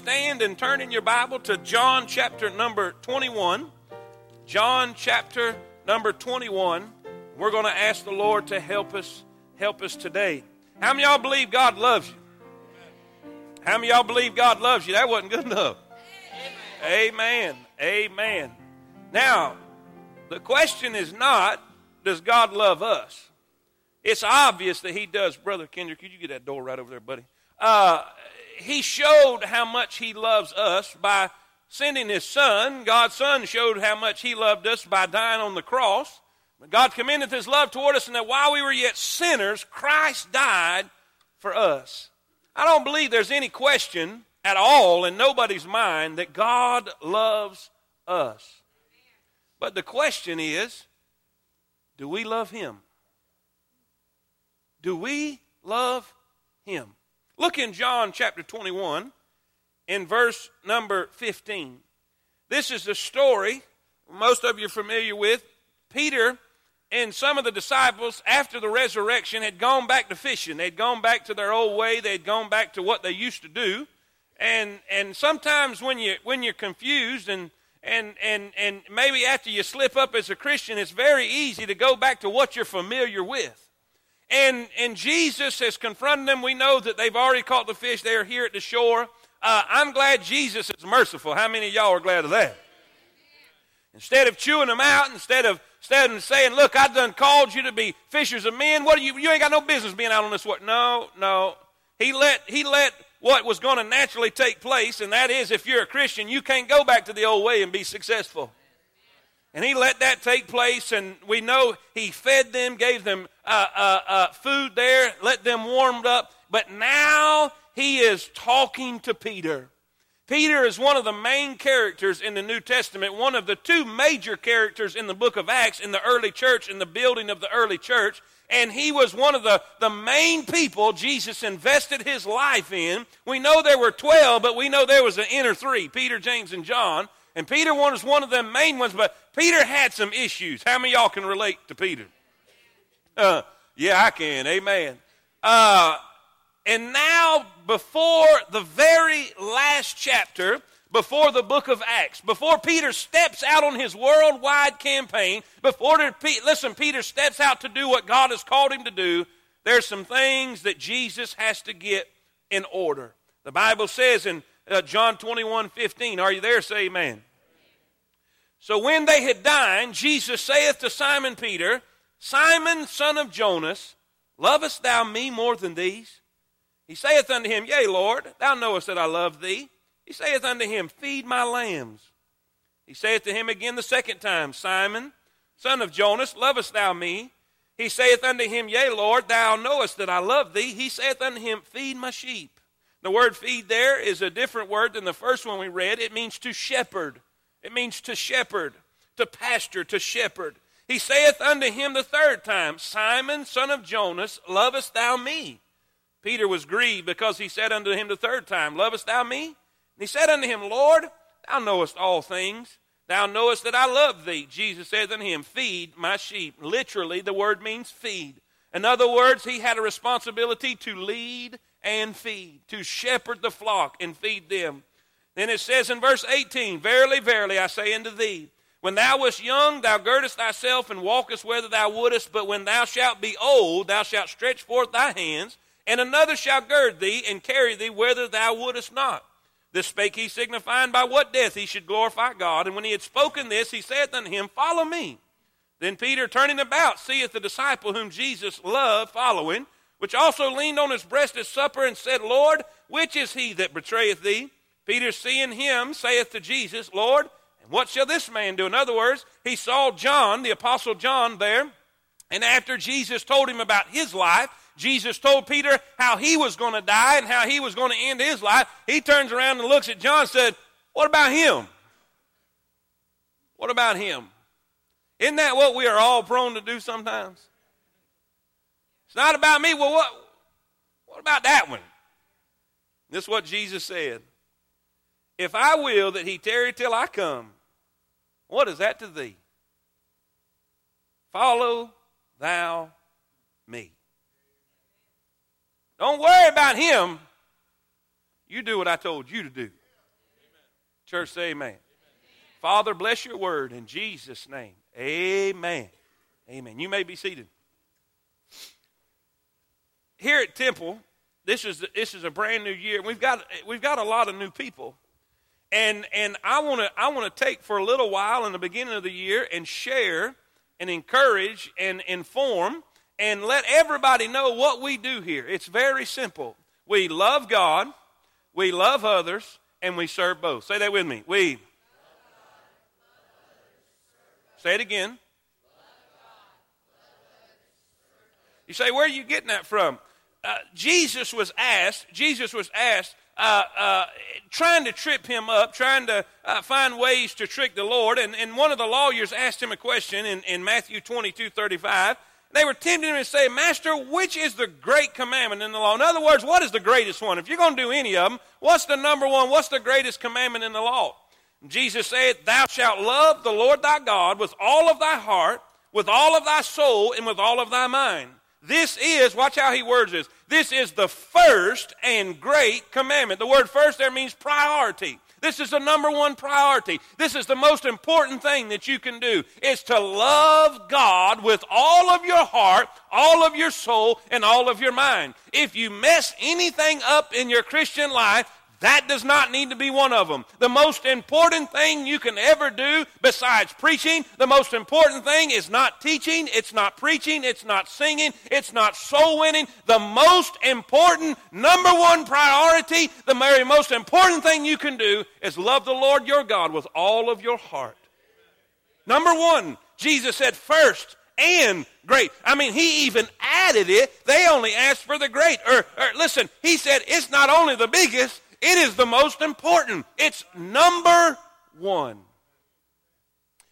Stand and turn in your Bible to John chapter number 21. John chapter number 21. We're going to ask the Lord to help us help us today. How many y'all believe God loves you? How many y'all believe God loves you? That wasn't good enough. Amen. Amen. Now, the question is not does God love us? It's obvious that He does. Brother Kendrick, could you get that door right over there, buddy? Uh, he showed how much he loves us by sending his son. God's son showed how much he loved us by dying on the cross. God commended his love toward us, and that while we were yet sinners, Christ died for us. I don't believe there's any question at all in nobody's mind that God loves us. But the question is do we love him? Do we love him? Look in John chapter 21 in verse number 15. This is the story most of you are familiar with. Peter and some of the disciples, after the resurrection, had gone back to fishing. They'd gone back to their old way. They'd gone back to what they used to do. And, and sometimes when, you, when you're confused and, and, and, and maybe after you slip up as a Christian, it's very easy to go back to what you're familiar with. And, and Jesus has confronted them. We know that they've already caught the fish. They are here at the shore. Uh, I'm glad Jesus is merciful. How many of y'all are glad of that? Instead of chewing them out, instead of, instead of saying, look, I done called you to be fishers of men. What you, you ain't got no business being out on this water. No, no. He let, he let what was going to naturally take place, and that is if you're a Christian, you can't go back to the old way and be successful. And he let that take place, and we know he fed them, gave them uh, uh, uh, food there, let them warmed up. But now he is talking to Peter. Peter is one of the main characters in the New Testament, one of the two major characters in the book of Acts in the early church, in the building of the early church. And he was one of the, the main people Jesus invested his life in. We know there were 12, but we know there was an inner three Peter, James, and John. And Peter was one of the main ones, but Peter had some issues. How many y'all can relate to Peter? Uh, yeah, I can. Amen. Uh, and now, before the very last chapter, before the book of Acts, before Peter steps out on his worldwide campaign, before Pe- listen, Peter steps out to do what God has called him to do, there's some things that Jesus has to get in order. The Bible says in uh, John 21 15, are you there? Say amen. So when they had dined, Jesus saith to Simon Peter, Simon, son of Jonas, lovest thou me more than these? He saith unto him, Yea, Lord, thou knowest that I love thee. He saith unto him, Feed my lambs. He saith to him again the second time, Simon, son of Jonas, lovest thou me? He saith unto him, Yea, Lord, thou knowest that I love thee. He saith unto him, Feed my sheep. The word feed there is a different word than the first one we read. It means to shepherd. It means to shepherd, to pasture, to shepherd. He saith unto him the third time, Simon, son of Jonas, lovest thou me? Peter was grieved because he said unto him the third time, Lovest thou me? And he said unto him, Lord, thou knowest all things. Thou knowest that I love thee. Jesus saith unto him, Feed my sheep. Literally, the word means feed. In other words, he had a responsibility to lead and feed, to shepherd the flock and feed them. Then it says in verse 18, Verily, verily, I say unto thee, when thou wast young, thou girdest thyself and walkest whither thou wouldest, but when thou shalt be old, thou shalt stretch forth thy hands, and another shall gird thee and carry thee whither thou wouldest not. This spake he, signifying by what death he should glorify God. And when he had spoken this, he saith unto him, Follow me. Then Peter, turning about, seeth the disciple whom Jesus loved following, which also leaned on his breast at supper, and said, Lord, which is he that betrayeth thee? Peter, seeing him, saith to Jesus, Lord, and what shall this man do? In other words, he saw John, the Apostle John, there, and after Jesus told him about his life, Jesus told Peter how he was going to die and how he was going to end his life. He turns around and looks at John and said, What about him? What about him? Isn't that what we are all prone to do sometimes? It's not about me. Well, what, what about that one? This is what Jesus said. If I will that he tarry till I come, what is that to thee? Follow thou me. Don't worry about him. You do what I told you to do. Church, say amen. amen. Father, bless your word in Jesus' name. Amen. Amen. You may be seated. Here at Temple, this is this is a brand new year. We've got we've got a lot of new people, and and I want to I want to take for a little while in the beginning of the year and share and encourage and inform and let everybody know what we do here. It's very simple. We love God, we love others, and we serve both. Say that with me. We. Say it again. You say, where are you getting that from? Uh, Jesus was asked, Jesus was asked, uh, uh, trying to trip him up, trying to uh, find ways to trick the Lord. And, and one of the lawyers asked him a question in, in Matthew 22 35. They were tempting him to say, Master, which is the great commandment in the law? In other words, what is the greatest one? If you're going to do any of them, what's the number one? What's the greatest commandment in the law? Jesus said, Thou shalt love the Lord thy God with all of thy heart, with all of thy soul, and with all of thy mind. This is, watch how he words this, this is the first and great commandment. The word first there means priority. This is the number one priority. This is the most important thing that you can do is to love God with all of your heart, all of your soul, and all of your mind. If you mess anything up in your Christian life, that does not need to be one of them. The most important thing you can ever do besides preaching, the most important thing is not teaching, it's not preaching, it's not singing, it's not soul winning. The most important, number one priority, the very most important thing you can do is love the Lord your God with all of your heart. Number one, Jesus said first and great. I mean, he even added it. They only asked for the great. Or, or listen, he said it's not only the biggest, it is the most important. It's number one.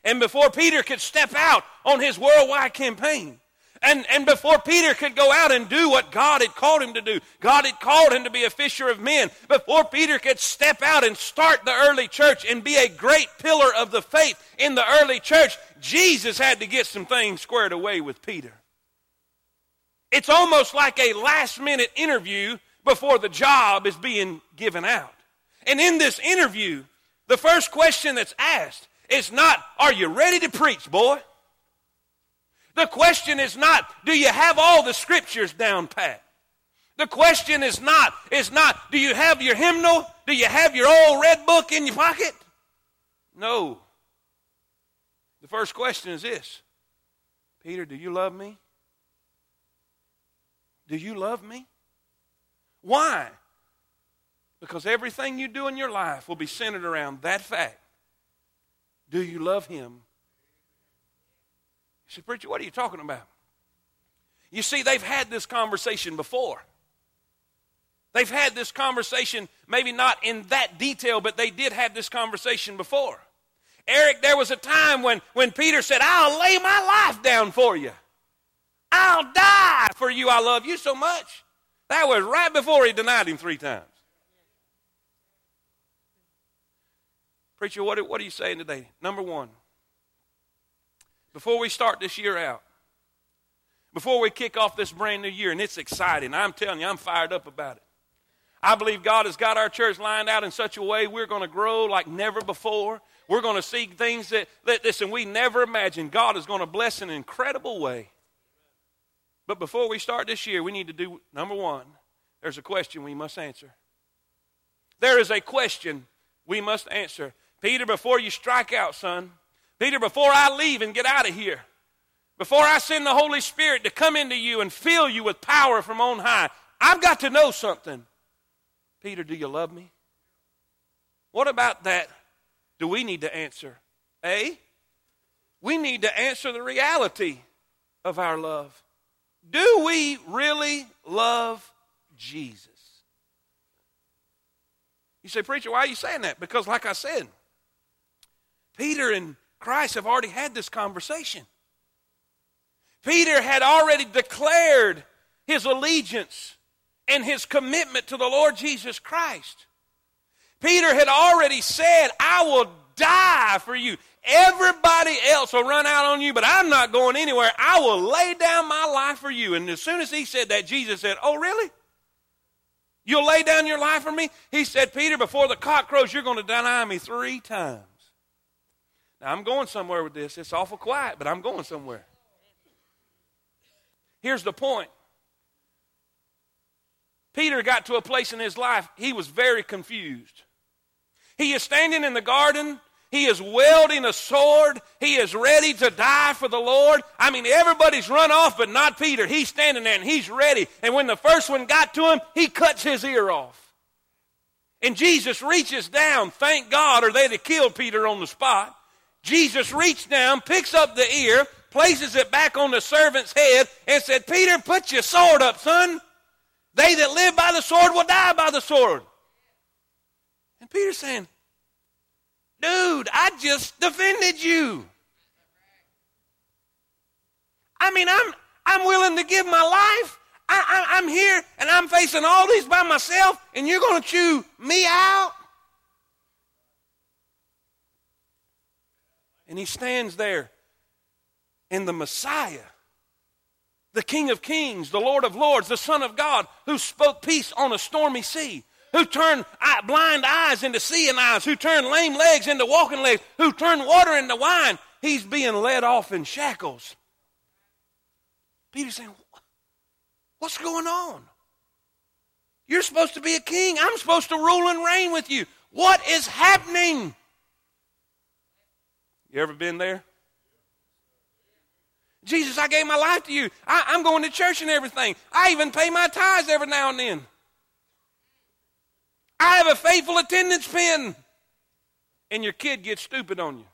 And before Peter could step out on his worldwide campaign, and, and before Peter could go out and do what God had called him to do, God had called him to be a fisher of men. Before Peter could step out and start the early church and be a great pillar of the faith in the early church, Jesus had to get some things squared away with Peter. It's almost like a last minute interview before the job is being given out. And in this interview, the first question that's asked is not, Are you ready to preach, boy? The question is not, Do you have all the scriptures down pat? The question is not, is not, do you have your hymnal? Do you have your old red book in your pocket? No. The first question is this Peter, do you love me? Do you love me? Why? Because everything you do in your life will be centered around that fact. Do you love Him? You say, Preacher, what are you talking about? You see, they've had this conversation before. They've had this conversation, maybe not in that detail, but they did have this conversation before. Eric, there was a time when, when Peter said, I'll lay my life down for you. I'll die for you. I love you so much. That was right before he denied him three times. Preacher, what, what are you saying today? Number one, before we start this year out, before we kick off this brand new year, and it's exciting, I'm telling you, I'm fired up about it. I believe God has got our church lined out in such a way we're going to grow like never before. We're going to see things that, that listen, we never imagined. God is going to bless in an incredible way. But before we start this year, we need to do number one, there's a question we must answer. There is a question we must answer. Peter, before you strike out, son, Peter, before I leave and get out of here, before I send the Holy Spirit to come into you and fill you with power from on high, I've got to know something. Peter, do you love me? What about that do we need to answer? A, we need to answer the reality of our love. Do we really love Jesus? You say, Preacher, why are you saying that? Because, like I said, Peter and Christ have already had this conversation. Peter had already declared his allegiance and his commitment to the Lord Jesus Christ. Peter had already said, I will die for you. Everybody else will run out on you, but I'm not going anywhere. I will lay down my life for you. And as soon as he said that, Jesus said, Oh, really? You'll lay down your life for me? He said, Peter, before the cock crows, you're going to deny me three times. Now, I'm going somewhere with this. It's awful quiet, but I'm going somewhere. Here's the point Peter got to a place in his life, he was very confused. He is standing in the garden. He is wielding a sword. He is ready to die for the Lord. I mean, everybody's run off, but not Peter. He's standing there and he's ready. And when the first one got to him, he cuts his ear off. And Jesus reaches down, thank God, or they'd have killed Peter on the spot. Jesus reached down, picks up the ear, places it back on the servant's head, and said, Peter, put your sword up, son. They that live by the sword will die by the sword. And Peter's saying, Dude, I just defended you. I mean, I'm, I'm willing to give my life. I, I, I'm here and I'm facing all these by myself, and you're going to chew me out? And he stands there, and the Messiah the King of Kings, the Lord of Lords, the Son of God, who spoke peace on a stormy sea, who turned blind eyes into seeing eyes, who turned lame legs into walking legs, who turned water into wine. He's being led off in shackles. Peter's saying, What's going on? You're supposed to be a king. I'm supposed to rule and reign with you. What is happening? You ever been there? Jesus, I gave my life to you. I, am going to church and everything. I even pay my tithes every now and then. I have a faithful attendance pin. And your kid gets stupid on you.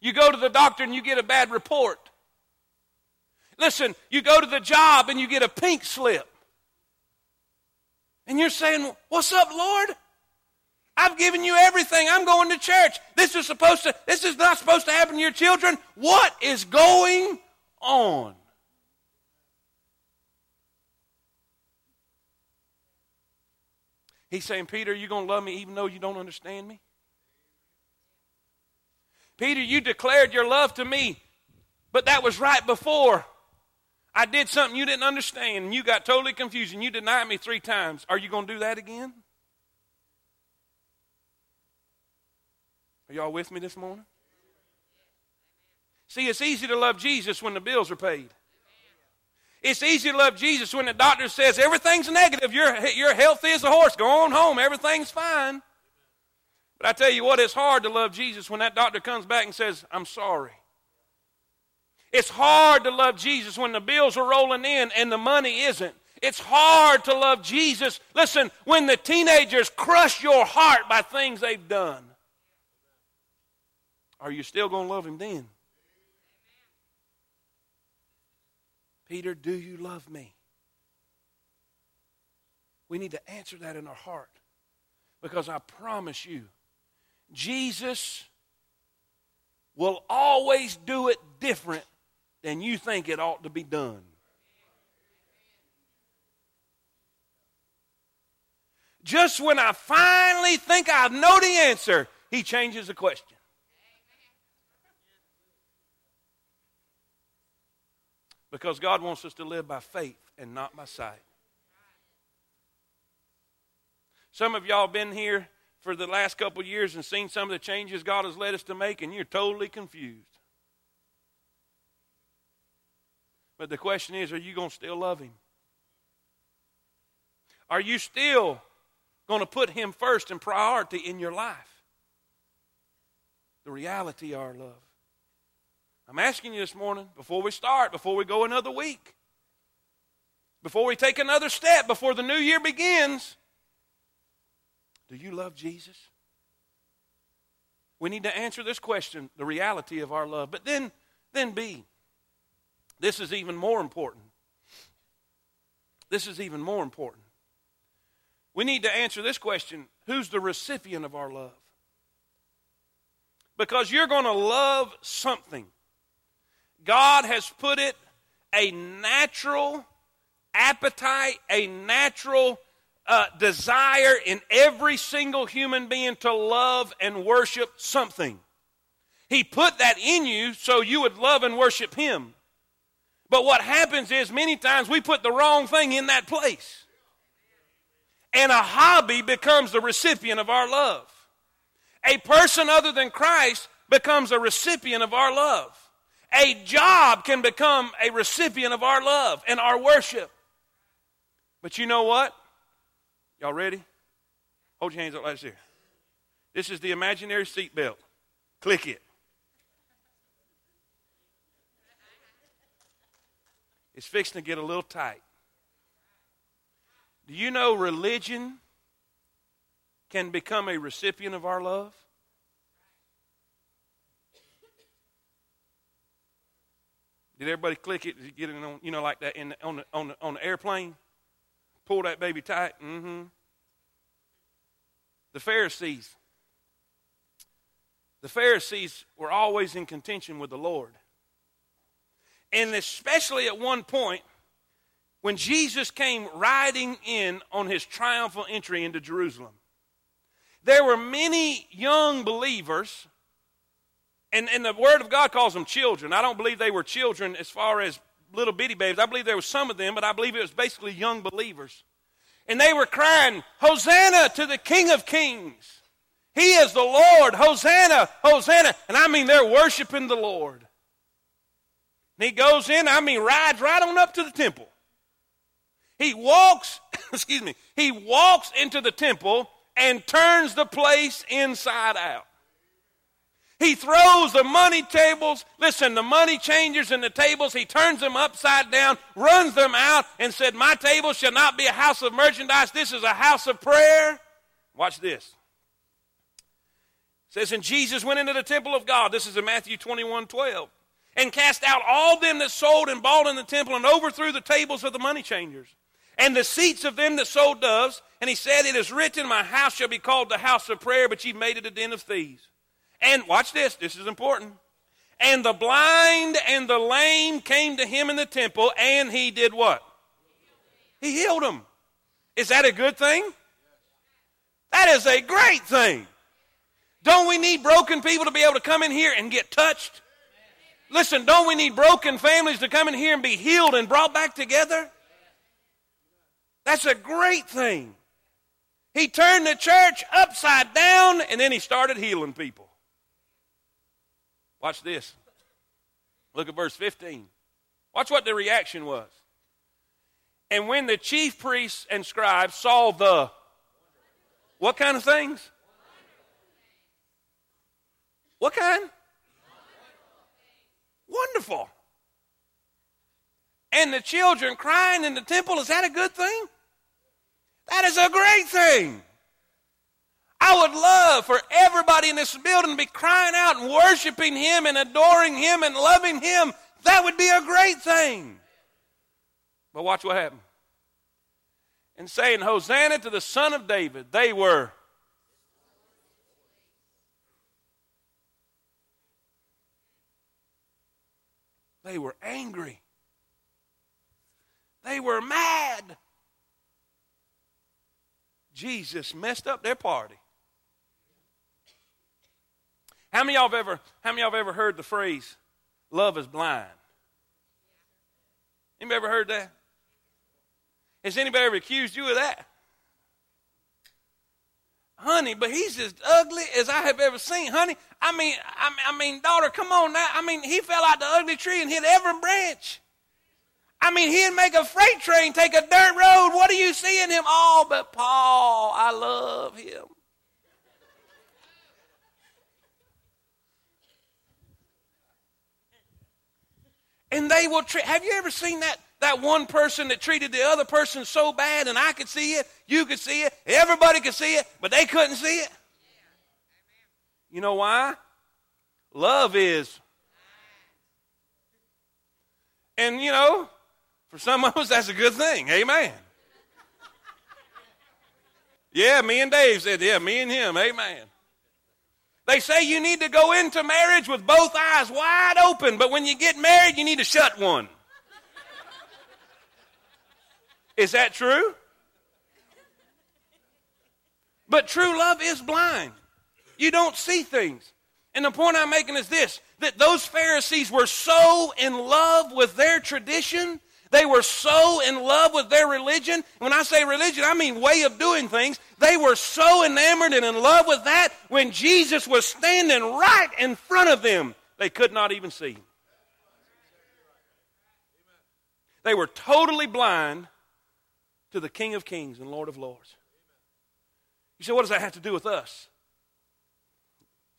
You go to the doctor and you get a bad report. Listen, you go to the job and you get a pink slip. And you're saying, What's up, Lord? I've given you everything. I'm going to church. This is supposed to this is not supposed to happen to your children. What is going on? He's saying, Peter, you're going to love me even though you don't understand me? Peter, you declared your love to me, but that was right before I did something you didn't understand and you got totally confused and you denied me three times. Are you going to do that again? Are y'all with me this morning? See, it's easy to love Jesus when the bills are paid. It's easy to love Jesus when the doctor says everything's negative. You're, you're healthy as a horse. Go on home. Everything's fine. But I tell you what, it's hard to love Jesus when that doctor comes back and says, I'm sorry. It's hard to love Jesus when the bills are rolling in and the money isn't. It's hard to love Jesus, listen, when the teenagers crush your heart by things they've done. Are you still going to love him then? Peter, do you love me? We need to answer that in our heart because I promise you, Jesus will always do it different than you think it ought to be done. Just when I finally think I know the answer, he changes the question. Because God wants us to live by faith and not by sight. Some of y'all been here for the last couple years and seen some of the changes God has led us to make, and you're totally confused. But the question is are you going to still love Him? Are you still going to put Him first in priority in your life? The reality of our love. I'm asking you this morning, before we start, before we go another week, before we take another step, before the new year begins, do you love Jesus? We need to answer this question, the reality of our love. But then, then B, this is even more important. This is even more important. We need to answer this question who's the recipient of our love? Because you're going to love something God has put it a natural appetite, a natural uh, desire in every single human being to love and worship something. He put that in you so you would love and worship Him. But what happens is many times we put the wrong thing in that place. And a hobby becomes the recipient of our love. A person other than Christ becomes a recipient of our love. A job can become a recipient of our love and our worship. But you know what? Y'all ready? Hold your hands up like this. This is the imaginary seatbelt. Click it. It's fixing to get a little tight. Do you know religion can become a recipient of our love? Did everybody click it? Did get it on, you know, like that in the, on, the, on, the, on the airplane? Pull that baby tight. Mm-hmm. The Pharisees. The Pharisees were always in contention with the Lord. And especially at one point, when Jesus came riding in on his triumphal entry into Jerusalem, there were many young believers and, and the Word of God calls them children. I don't believe they were children as far as little bitty babies. I believe there was some of them, but I believe it was basically young believers. And they were crying, Hosanna to the King of Kings. He is the Lord. Hosanna, Hosanna. And I mean, they're worshiping the Lord. And he goes in, I mean, rides right on up to the temple. He walks, excuse me, he walks into the temple and turns the place inside out. He throws the money tables, listen, the money changers and the tables, he turns them upside down, runs them out, and said, My table shall not be a house of merchandise. This is a house of prayer. Watch this. It says, And Jesus went into the temple of God. This is in Matthew 21 12. And cast out all them that sold and bought in the temple, and overthrew the tables of the money changers, and the seats of them that sold doves. And he said, It is written, My house shall be called the house of prayer, but ye made it a den of thieves. And watch this, this is important. And the blind and the lame came to him in the temple, and he did what? He healed them. Is that a good thing? That is a great thing. Don't we need broken people to be able to come in here and get touched? Listen, don't we need broken families to come in here and be healed and brought back together? That's a great thing. He turned the church upside down and then he started healing people. Watch this. Look at verse 15. Watch what the reaction was. And when the chief priests and scribes saw the what kind of things? What kind? Wonderful. And the children crying in the temple, is that a good thing? That is a great thing. I would love for everybody in this building to be crying out and worshiping Him and adoring Him and loving Him. That would be a great thing. But watch what happened. And saying, Hosanna to the Son of David, they were. They were angry. They were mad. Jesus messed up their party. How many y'all have ever, how many y'all have ever heard the phrase, love is blind? Anybody ever heard that? Has anybody ever accused you of that? Honey, but he's as ugly as I have ever seen. Honey, I mean, I mean, I mean, daughter, come on now. I mean, he fell out the ugly tree and hit every branch. I mean, he'd make a freight train take a dirt road. What do you see in him? Oh, but Paul, I love him. And they will treat. Have you ever seen that? That one person that treated the other person so bad, and I could see it, you could see it, everybody could see it, but they couldn't see it. You know why? Love is. And you know, for some of us, that's a good thing. Amen. Yeah, me and Dave said, yeah, me and him. Amen. They say you need to go into marriage with both eyes wide open, but when you get married, you need to shut one. Is that true? But true love is blind. You don't see things. And the point I'm making is this that those Pharisees were so in love with their tradition They were so in love with their religion. When I say religion, I mean way of doing things. They were so enamored and in love with that when Jesus was standing right in front of them, they could not even see. They were totally blind to the King of Kings and Lord of Lords. You say, what does that have to do with us?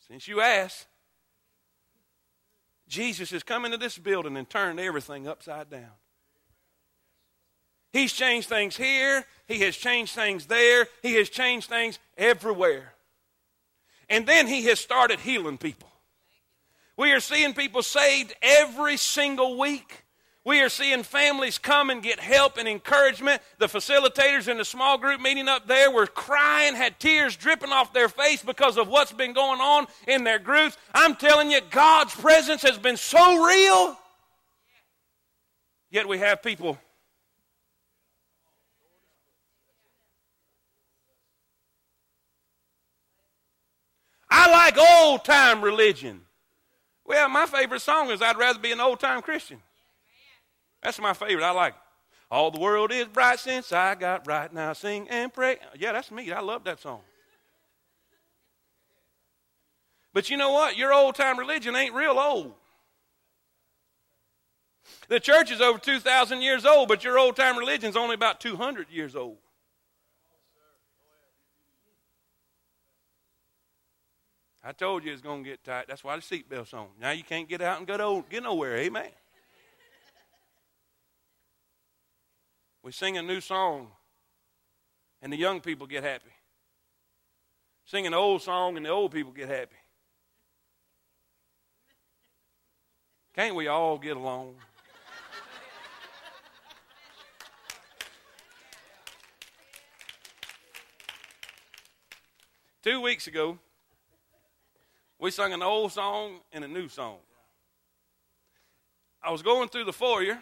Since you asked, Jesus has come into this building and turned everything upside down. He's changed things here, He has changed things there, He has changed things everywhere. And then He has started healing people. We are seeing people saved every single week. We are seeing families come and get help and encouragement. The facilitators in the small group meeting up there were crying, had tears dripping off their face because of what's been going on in their groups. I'm telling you, God's presence has been so real. Yet we have people I like old time religion. Well, my favorite song is I'd rather be an old time Christian. That's my favorite. I like it. All the world is bright since I got right. Now sing and pray. Yeah, that's me. I love that song. But you know what? Your old time religion ain't real old. The church is over 2,000 years old, but your old time religion is only about 200 years old. I told you it's going to get tight. That's why the seatbelt's on. Now you can't get out and go to, get nowhere. Amen. We sing a new song, and the young people get happy. Sing an old song, and the old people get happy. Can't we all get along? Two weeks ago, we sung an old song and a new song. I was going through the foyer.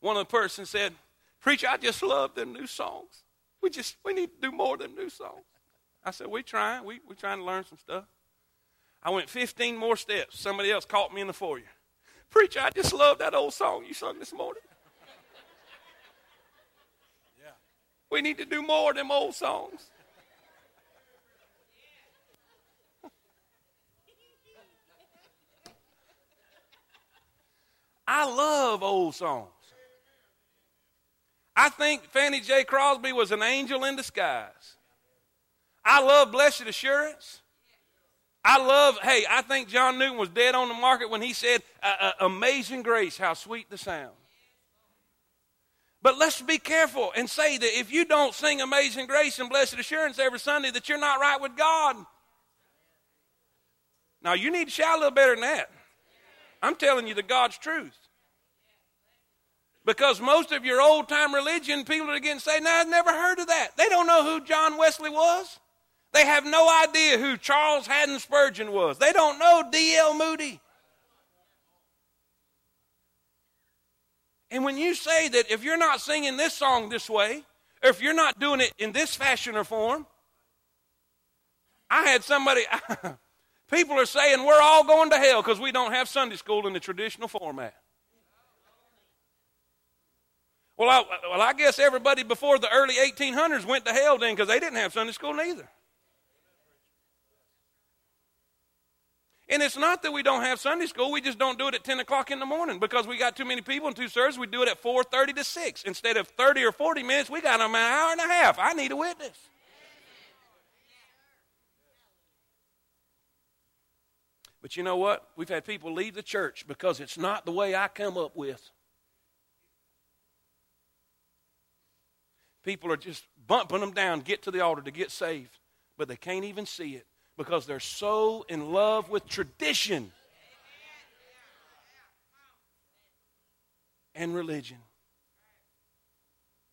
One of the persons said, Preacher, I just love them new songs. We just we need to do more than new songs. I said, We trying. We we trying to learn some stuff. I went 15 more steps. Somebody else caught me in the foyer. Preacher, I just love that old song you sung this morning. Yeah. We need to do more than old songs. I love old songs. I think Fanny J. Crosby was an angel in disguise. I love Blessed Assurance. I love, hey, I think John Newton was dead on the market when he said, uh, uh, Amazing grace, how sweet the sound. But let's be careful and say that if you don't sing Amazing Grace and Blessed Assurance every Sunday, that you're not right with God. Now, you need to shout a little better than that. I'm telling you the God's truth. Because most of your old time religion, people are getting say, "No, I've never heard of that." They don't know who John Wesley was. They have no idea who Charles Haddon Spurgeon was. They don't know D.L. Moody. And when you say that if you're not singing this song this way, or if you're not doing it in this fashion or form, I had somebody, People are saying we're all going to hell because we don't have Sunday school in the traditional format. Well I, well, I guess everybody before the early 1800s went to hell then because they didn't have Sunday school neither. And it's not that we don't have Sunday school, we just don't do it at 10 o'clock in the morning because we got too many people and two services. We do it at 4.30 to 6. Instead of 30 or 40 minutes, we got them an hour and a half. I need a witness. But you know what? We've had people leave the church because it's not the way I come up with. People are just bumping them down, get to the altar to get saved, but they can't even see it because they're so in love with tradition and religion.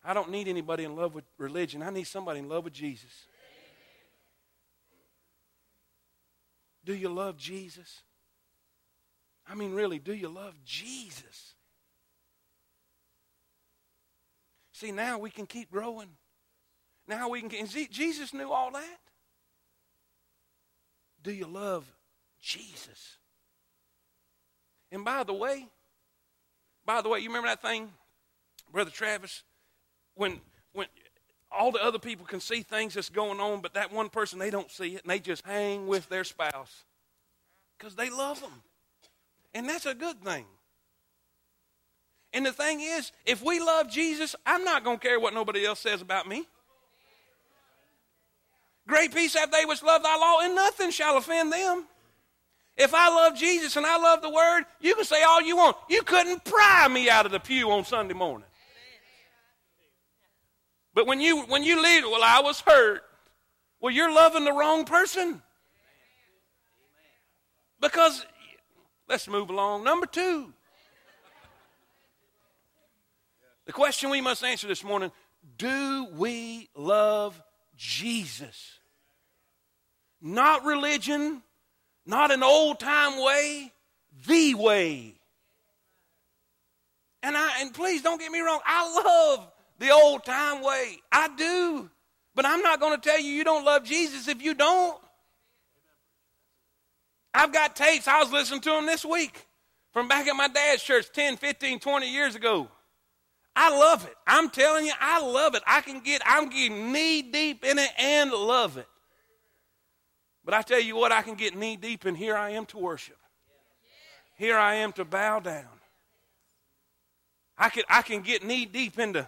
I don't need anybody in love with religion. I need somebody in love with Jesus. Do you love Jesus? I mean, really, do you love Jesus? See, now we can keep growing. Now we can. See, Jesus knew all that. Do you love Jesus? And by the way, By the way, you remember that thing, Brother Travis, when when all the other people can see things that's going on, but that one person they don't see it, and they just hang with their spouse because they love them, and that's a good thing. And the thing is, if we love Jesus, I'm not going to care what nobody else says about me. Great peace have they which love thy law, and nothing shall offend them. If I love Jesus and I love the Word, you can say all you want. You couldn't pry me out of the pew on Sunday morning. But when you when you leave, well, I was hurt. Well, you're loving the wrong person. Because let's move along. Number two. The question we must answer this morning do we love Jesus? Not religion, not an old time way, the way. And I and please don't get me wrong, I love the old time way. I do. But I'm not going to tell you you don't love Jesus if you don't. I've got tapes. I was listening to them this week from back at my dad's church 10, 15, 20 years ago. I love it. I'm telling you, I love it. I can get, I'm getting knee deep in it and love it. But I tell you what, I can get knee deep, and here I am to worship. Here I am to bow down. I can, I can get knee deep into,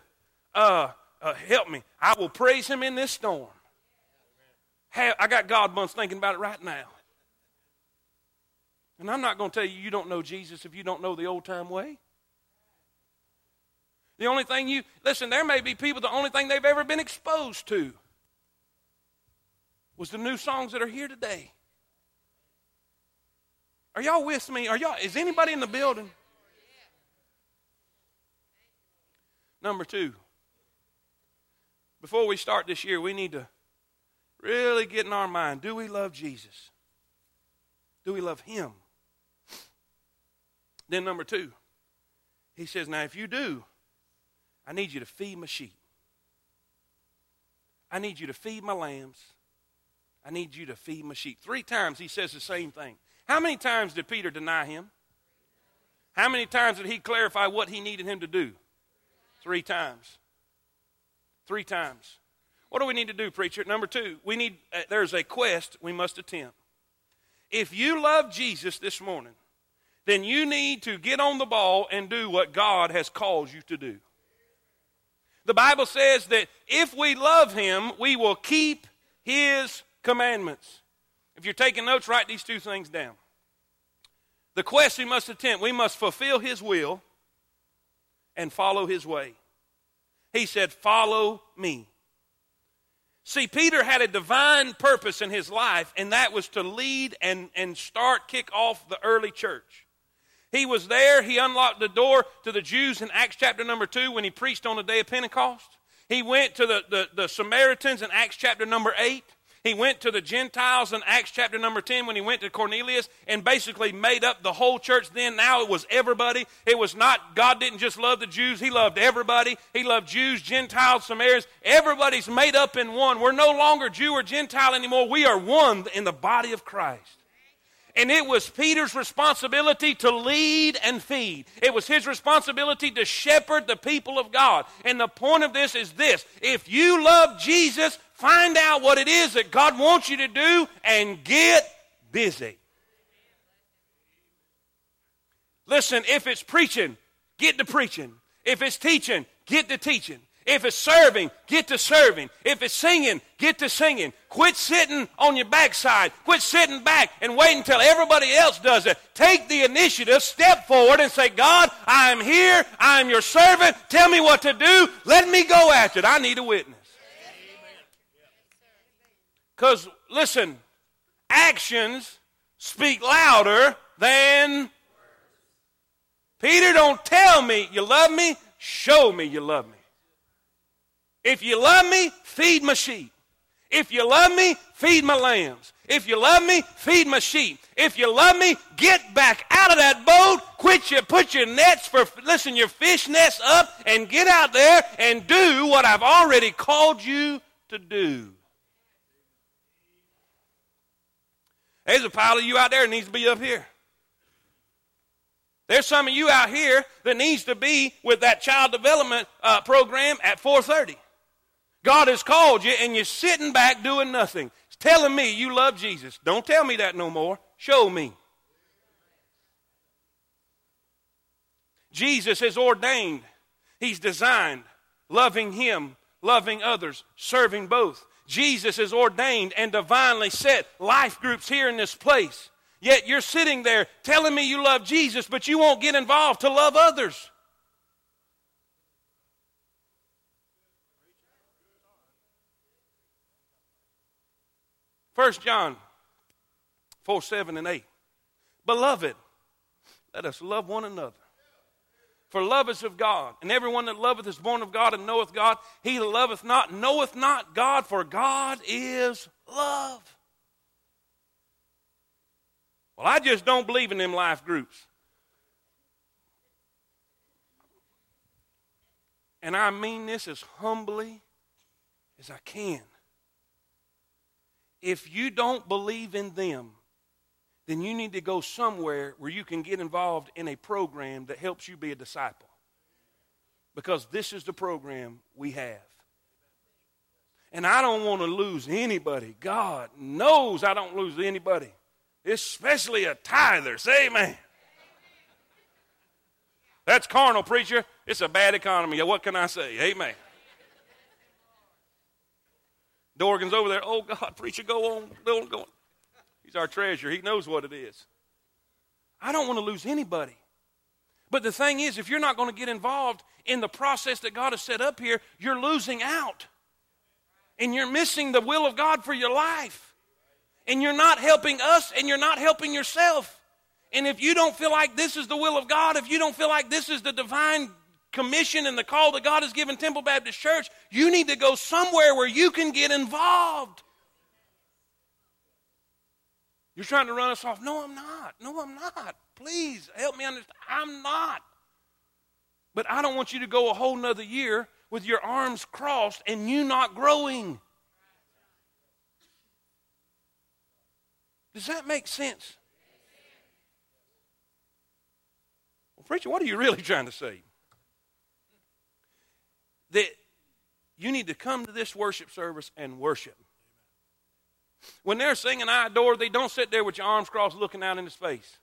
uh, uh, help me. I will praise him in this storm. I got God buns thinking about it right now. And I'm not going to tell you you don't know Jesus if you don't know the old time way. The only thing you, listen, there may be people, the only thing they've ever been exposed to was the new songs that are here today. Are y'all with me? Are y'all, is anybody in the building? Number two, before we start this year, we need to really get in our mind do we love Jesus? Do we love Him? Then, number two, he says, Now, if you do, I need you to feed my sheep. I need you to feed my lambs. I need you to feed my sheep. Three times he says the same thing. How many times did Peter deny him? How many times did he clarify what he needed him to do? Three times. Three times. What do we need to do, preacher? Number two, we need uh, there's a quest we must attempt. If you love Jesus this morning, then you need to get on the ball and do what God has called you to do. The Bible says that if we love him, we will keep his commandments. If you're taking notes, write these two things down. The quest we must attempt, we must fulfill his will and follow his way. He said, Follow me. See, Peter had a divine purpose in his life, and that was to lead and, and start, kick off the early church. He was there. He unlocked the door to the Jews in Acts chapter number 2 when he preached on the day of Pentecost. He went to the, the, the Samaritans in Acts chapter number 8. He went to the Gentiles in Acts chapter number 10 when he went to Cornelius and basically made up the whole church then. Now it was everybody. It was not, God didn't just love the Jews, He loved everybody. He loved Jews, Gentiles, Samaritans. Everybody's made up in one. We're no longer Jew or Gentile anymore. We are one in the body of Christ. And it was Peter's responsibility to lead and feed. It was his responsibility to shepherd the people of God. And the point of this is this if you love Jesus, find out what it is that God wants you to do and get busy. Listen, if it's preaching, get to preaching. If it's teaching, get to teaching. If it's serving, get to serving. If it's singing, get to singing. Quit sitting on your backside. Quit sitting back and wait until everybody else does it. Take the initiative, step forward and say, God, I am here. I am your servant. Tell me what to do. Let me go after it. I need a witness. Because, listen, actions speak louder than Peter, don't tell me you love me, show me you love me. If you love me, feed my sheep. If you love me, feed my lambs. If you love me, feed my sheep. If you love me, get back out of that boat. Quit your, put your nets for, listen, your fish nets up and get out there and do what I've already called you to do. There's a pile of you out there that needs to be up here. There's some of you out here that needs to be with that child development uh, program at 4:30. God has called you, and you're sitting back doing nothing, It's telling me you love Jesus. Don't tell me that no more. Show me. Jesus has ordained. He's designed loving Him, loving others, serving both. Jesus has ordained and divinely set life groups here in this place. Yet you're sitting there telling me you love Jesus, but you won't get involved to love others. First John 4 7 and 8. Beloved, let us love one another. For love is of God, and everyone that loveth is born of God and knoweth God. He that loveth not knoweth not God, for God is love. Well, I just don't believe in them life groups. And I mean this as humbly as I can. If you don't believe in them, then you need to go somewhere where you can get involved in a program that helps you be a disciple. Because this is the program we have. And I don't want to lose anybody. God knows I don't lose anybody, especially a tither. Say amen. That's carnal, preacher. It's a bad economy. What can I say? Amen. Dorgan's over there. Oh, God, preacher, go on. Go on, go on. He's our treasure. He knows what it is. I don't want to lose anybody. But the thing is, if you're not going to get involved in the process that God has set up here, you're losing out. And you're missing the will of God for your life. And you're not helping us and you're not helping yourself. And if you don't feel like this is the will of God, if you don't feel like this is the divine commission and the call that God has given Temple Baptist Church, you need to go somewhere where you can get involved. You're trying to run us off. No, I'm not. No, I'm not. Please help me understand. I'm not. But I don't want you to go a whole nother year with your arms crossed and you not growing. Does that make sense? Well, preacher, what are you really trying to say? That you need to come to this worship service and worship. When they're singing I adore thee, don't sit there with your arms crossed looking out in his face.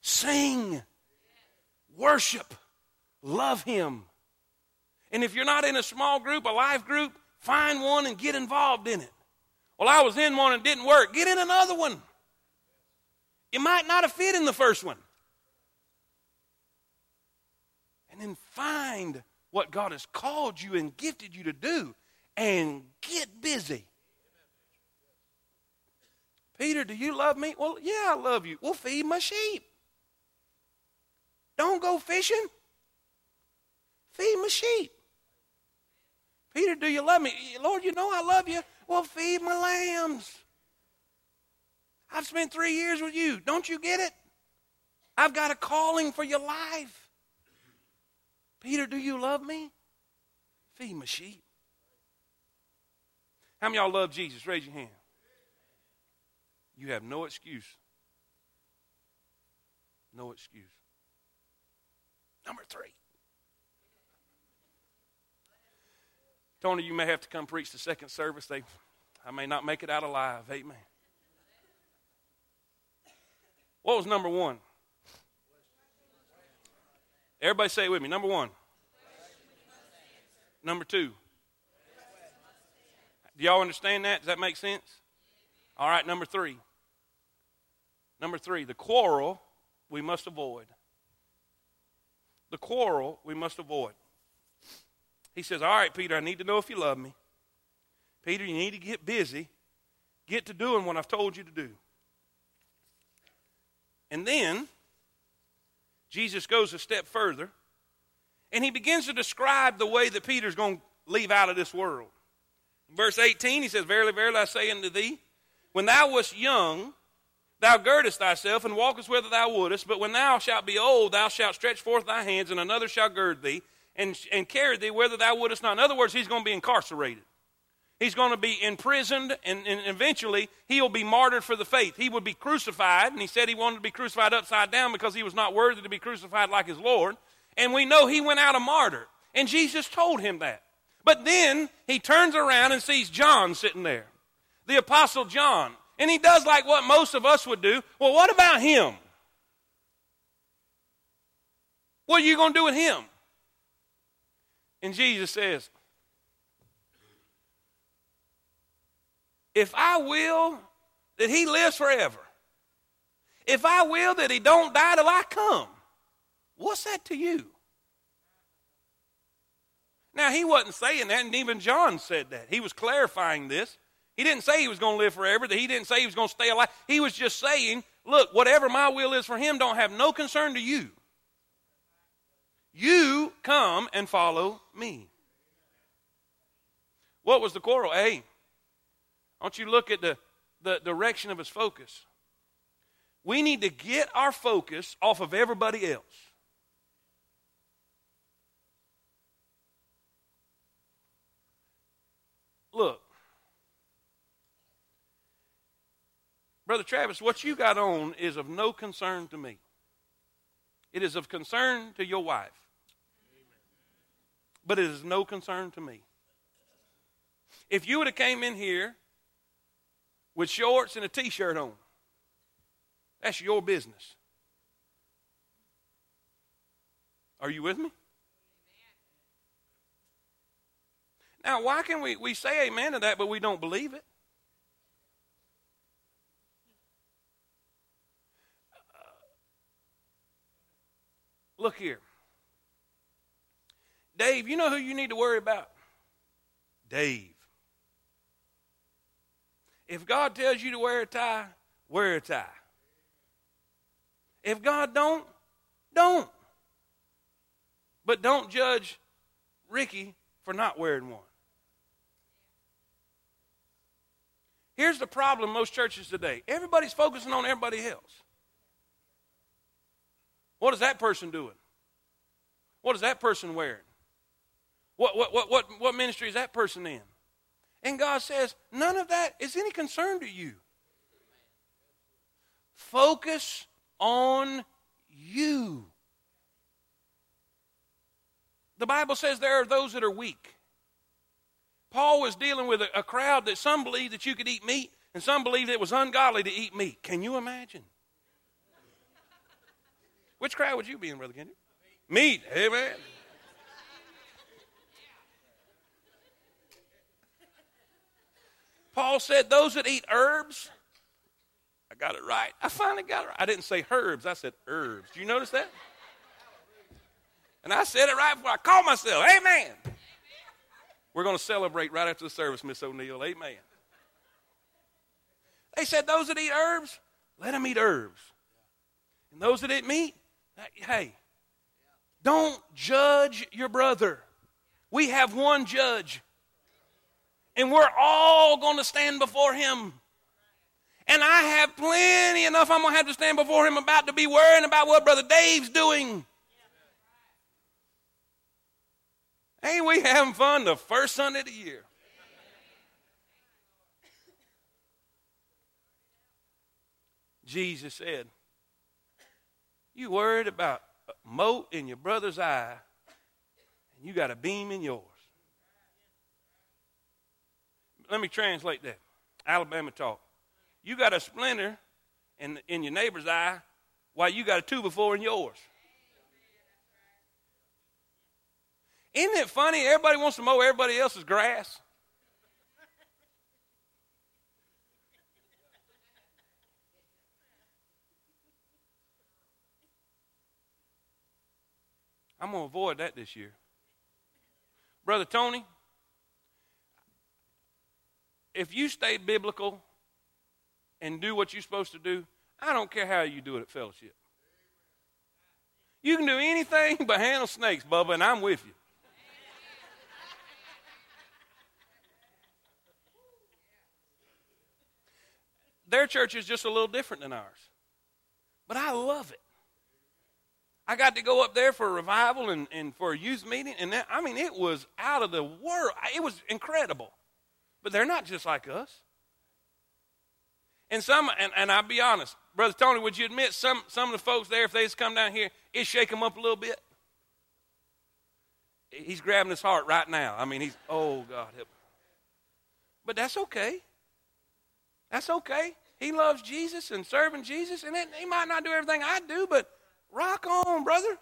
Sing. Worship. Love him. And if you're not in a small group, a life group, find one and get involved in it. Well, I was in one and didn't work. Get in another one. You might not have fit in the first one. And then find what God has called you and gifted you to do and get busy. Peter, do you love me? Well, yeah, I love you. Well, feed my sheep. Don't go fishing. Feed my sheep. Peter, do you love me? Lord, you know I love you. Well, feed my lambs. I've spent three years with you. Don't you get it? I've got a calling for your life. Peter, do you love me? Feed my sheep. How many y'all love Jesus? Raise your hand. You have no excuse. No excuse. Number three. Tony, you may have to come preach the second service. They, I may not make it out alive. Amen. What was number one? Everybody say it with me. Number one. Number two. Do y'all understand that? Does that make sense? All right, number three. Number three, the quarrel we must avoid. The quarrel we must avoid. He says, All right, Peter, I need to know if you love me. Peter, you need to get busy. Get to doing what I've told you to do. And then Jesus goes a step further and he begins to describe the way that Peter's going to leave out of this world. verse 18, he says, Verily, verily, I say unto thee, when thou wast young, Thou girdest thyself and walkest whither thou wouldest, but when thou shalt be old, thou shalt stretch forth thy hands, and another shall gird thee and, and carry thee whither thou wouldest not. In other words, he's going to be incarcerated. He's going to be imprisoned, and, and eventually he'll be martyred for the faith. He would be crucified, and he said he wanted to be crucified upside down because he was not worthy to be crucified like his Lord. And we know he went out a martyr, and Jesus told him that. But then he turns around and sees John sitting there, the Apostle John. And he does like what most of us would do. Well, what about him? What are you going to do with him? And Jesus says, If I will that he lives forever, if I will that he don't die till I come, what's that to you? Now, he wasn't saying that, and even John said that. He was clarifying this. He didn't say he was going to live forever, that he didn't say he was going to stay alive. He was just saying, look, whatever my will is for him don't have no concern to you. You come and follow me. What was the quarrel? Hey, don't you look at the, the direction of his focus? We need to get our focus off of everybody else. Look, Brother Travis, what you got on is of no concern to me. It is of concern to your wife. But it is no concern to me. If you would have came in here with shorts and a t-shirt on, that's your business. Are you with me? Now, why can we, we say amen to that, but we don't believe it? Look here. Dave, you know who you need to worry about? Dave. If God tells you to wear a tie, wear a tie. If God don't, don't. But don't judge Ricky for not wearing one. Here's the problem most churches today. Everybody's focusing on everybody else. What is that person doing? What is that person wearing? What, what, what, what, what ministry is that person in? And God says, none of that is any concern to you. Focus on you. The Bible says there are those that are weak. Paul was dealing with a, a crowd that some believed that you could eat meat, and some believed it was ungodly to eat meat. Can you imagine? Which crowd would you be in, Brother Kendrick? Meat. Amen. Paul said, Those that eat herbs, I got it right. I finally got it right. I didn't say herbs, I said herbs. Do you notice that? And I said it right before I called myself. Amen. We're going to celebrate right after the service, Miss O'Neill. Amen. They said, Those that eat herbs, let them eat herbs. And those that eat meat, hey, don't judge your brother. We have one judge. And we're all going to stand before him. And I have plenty enough I'm going to have to stand before him about to be worrying about what Brother Dave's doing. Ain't we having fun the first Sunday of the year? Jesus said, You worried about a mote in your brother's eye, and you got a beam in yours. Let me translate that. Alabama talk. You got a splinter in, in your neighbor's eye while you got a two before in yours. Isn't it funny? Everybody wants to mow everybody else's grass. I'm going to avoid that this year. Brother Tony, if you stay biblical and do what you're supposed to do, I don't care how you do it at fellowship. You can do anything but handle snakes, Bubba, and I'm with you. Their church is just a little different than ours. But I love it. I got to go up there for a revival and, and for a youth meeting, and that, I mean, it was out of the world. It was incredible. But they're not just like us. And some, and, and I'll be honest, Brother Tony, would you admit some, some of the folks there, if they just come down here, it shake them up a little bit? He's grabbing his heart right now. I mean, he's, oh, God. Help But that's okay. That's okay. He loves Jesus and serving Jesus, and it, he might not do everything I do, but rock on, brother.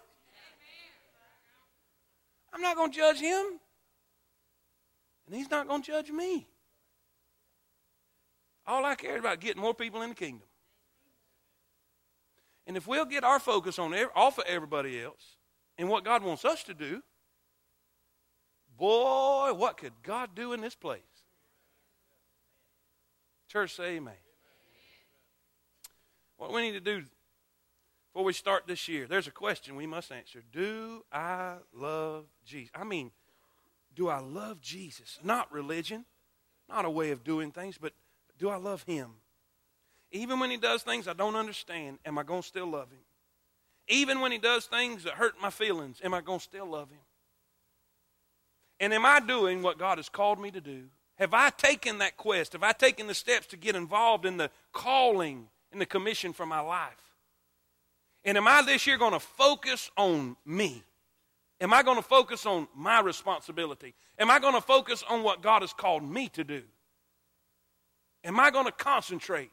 I'm not going to judge him, and he's not going to judge me. All I care about is getting more people in the kingdom. And if we'll get our focus on off of everybody else and what God wants us to do, boy, what could God do in this place? Church, say amen. What we need to do before we start this year, there's a question we must answer. Do I love Jesus? I mean, do I love Jesus? Not religion, not a way of doing things, but do I love him? Even when he does things I don't understand, am I going to still love him? Even when he does things that hurt my feelings, am I going to still love him? And am I doing what God has called me to do? Have I taken that quest? Have I taken the steps to get involved in the calling and the commission for my life? And am I this year going to focus on me? Am I going to focus on my responsibility? Am I going to focus on what God has called me to do? Am I going to concentrate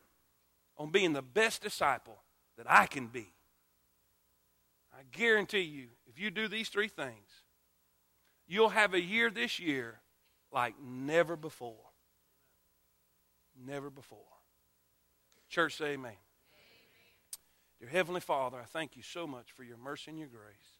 on being the best disciple that I can be? I guarantee you, if you do these three things, you'll have a year this year like never before. Never before. Church, say amen. Dear Heavenly Father, I thank you so much for your mercy and your grace.